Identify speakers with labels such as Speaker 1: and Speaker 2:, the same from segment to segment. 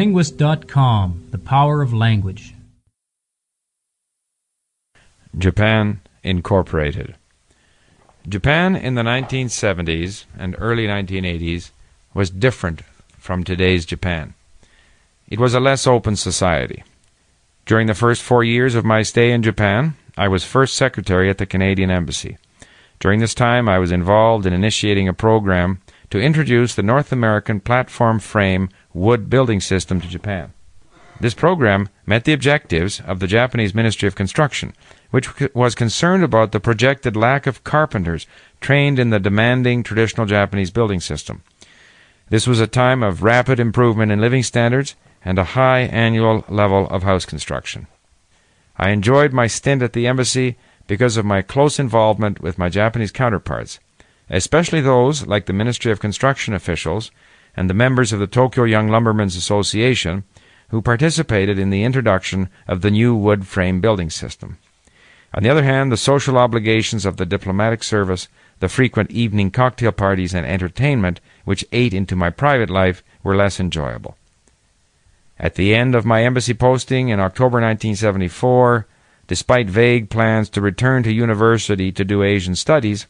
Speaker 1: TheLinguist.com The Power of Language.
Speaker 2: Japan Incorporated. Japan in the 1970s and early 1980s was different from today's Japan. It was a less open society. During the first four years of my stay in Japan, I was first secretary at the Canadian Embassy. During this time, I was involved in initiating a program to introduce the North American platform frame wood building system to Japan. This program met the objectives of the Japanese Ministry of Construction, which was concerned about the projected lack of carpenters trained in the demanding traditional Japanese building system. This was a time of rapid improvement in living standards and a high annual level of house construction. I enjoyed my stint at the embassy because of my close involvement with my Japanese counterparts, especially those like the Ministry of Construction officials and the members of the Tokyo Young Lumbermen's Association who participated in the introduction of the new wood frame building system. On the other hand, the social obligations of the diplomatic service, the frequent evening cocktail parties and entertainment which ate into my private life were less enjoyable. At the end of my embassy posting in October 1974, despite vague plans to return to university to do Asian studies,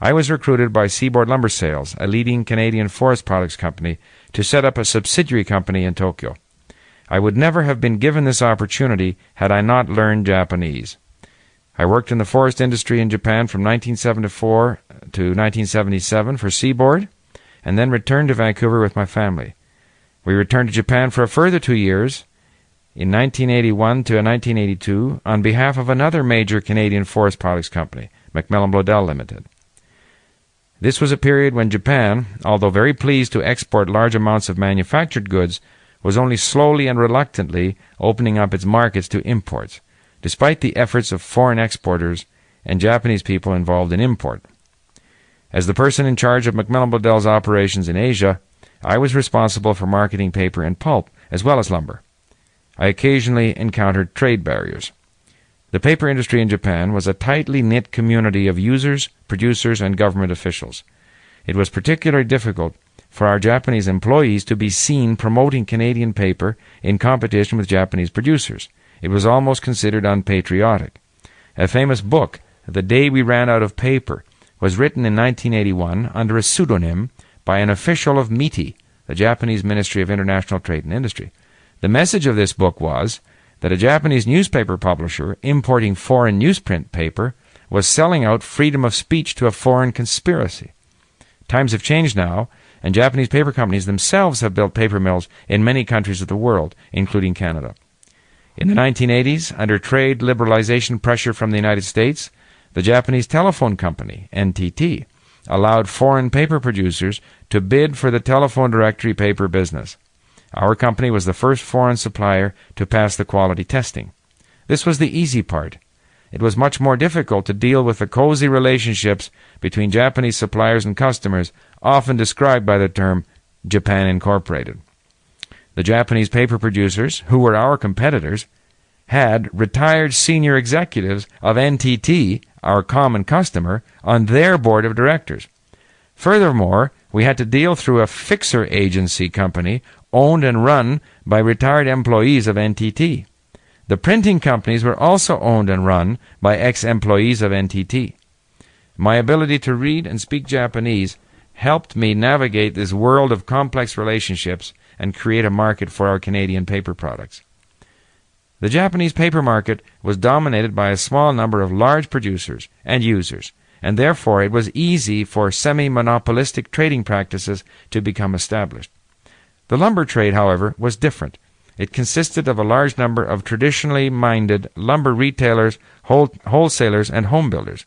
Speaker 2: I was recruited by Seaboard Lumber Sales, a leading Canadian forest products company, to set up a subsidiary company in Tokyo. I would never have been given this opportunity had I not learned Japanese. I worked in the forest industry in Japan from 1974 to 1977 for Seaboard, and then returned to Vancouver with my family. We returned to Japan for a further two years, in 1981 to 1982, on behalf of another major Canadian forest products company, Macmillan Bloedel Limited. This was a period when Japan, although very pleased to export large amounts of manufactured goods, was only slowly and reluctantly opening up its markets to imports, despite the efforts of foreign exporters and Japanese people involved in import. As the person in charge of Macmillan Bloedel's operations in Asia, I was responsible for marketing paper and pulp, as well as lumber. I occasionally encountered trade barriers. The paper industry in Japan was a tightly knit community of users, producers, and government officials. It was particularly difficult for our Japanese employees to be seen promoting Canadian paper in competition with Japanese producers. It was almost considered unpatriotic. A famous book, The Day We Ran Out of Paper, was written in 1981 under a pseudonym by an official of MITI, the Japanese Ministry of International Trade and Industry. The message of this book was that a Japanese newspaper publisher importing foreign newsprint paper was selling out freedom of speech to a foreign conspiracy. Times have changed now, and Japanese paper companies themselves have built paper mills in many countries of the world, including Canada. In the 1980s, under trade liberalization pressure from the United States, the Japanese telephone company, NTT, allowed foreign paper producers to bid for the telephone directory paper business. Our company was the first foreign supplier to pass the quality testing. This was the easy part. It was much more difficult to deal with the cozy relationships between Japanese suppliers and customers, often described by the term Japan Incorporated. The Japanese paper producers, who were our competitors, had retired senior executives of NTT, our common customer, on their board of directors. Furthermore, we had to deal through a fixer agency company owned and run by retired employees of NTT. The printing companies were also owned and run by ex employees of NTT. My ability to read and speak Japanese helped me navigate this world of complex relationships and create a market for our Canadian paper products. The Japanese paper market was dominated by a small number of large producers and users, and therefore it was easy for semi monopolistic trading practices to become established. The lumber trade, however, was different. It consisted of a large number of traditionally minded lumber retailers, wholesalers, and home builders.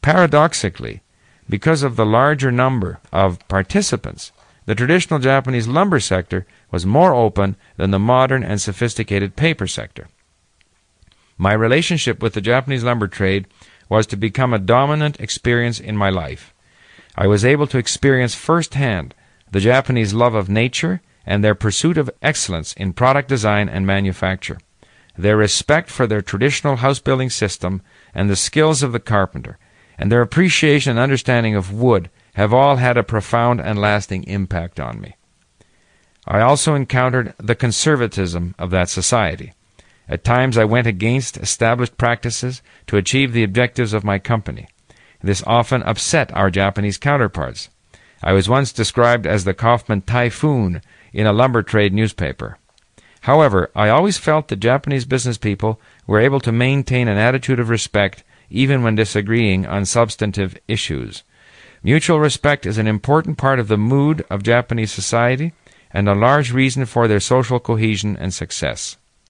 Speaker 2: Paradoxically, because of the larger number of participants, the traditional Japanese lumber sector was more open than the modern and sophisticated paper sector. My relationship with the Japanese lumber trade was to become a dominant experience in my life. I was able to experience firsthand the Japanese love of nature and their pursuit of excellence in product design and manufacture, their respect for their traditional house building system and the skills of the carpenter, and their appreciation and understanding of wood have all had a profound and lasting impact on me. I also encountered the conservatism of that society. At times I went against established practices to achieve the objectives of my company. This often upset our Japanese counterparts. I was once described as the Kaufmann typhoon in a lumber trade newspaper. However, I always felt that Japanese business people were able to maintain an attitude of respect even when disagreeing on substantive issues. Mutual respect is an important part of the mood of Japanese society and a large reason for their social cohesion and success.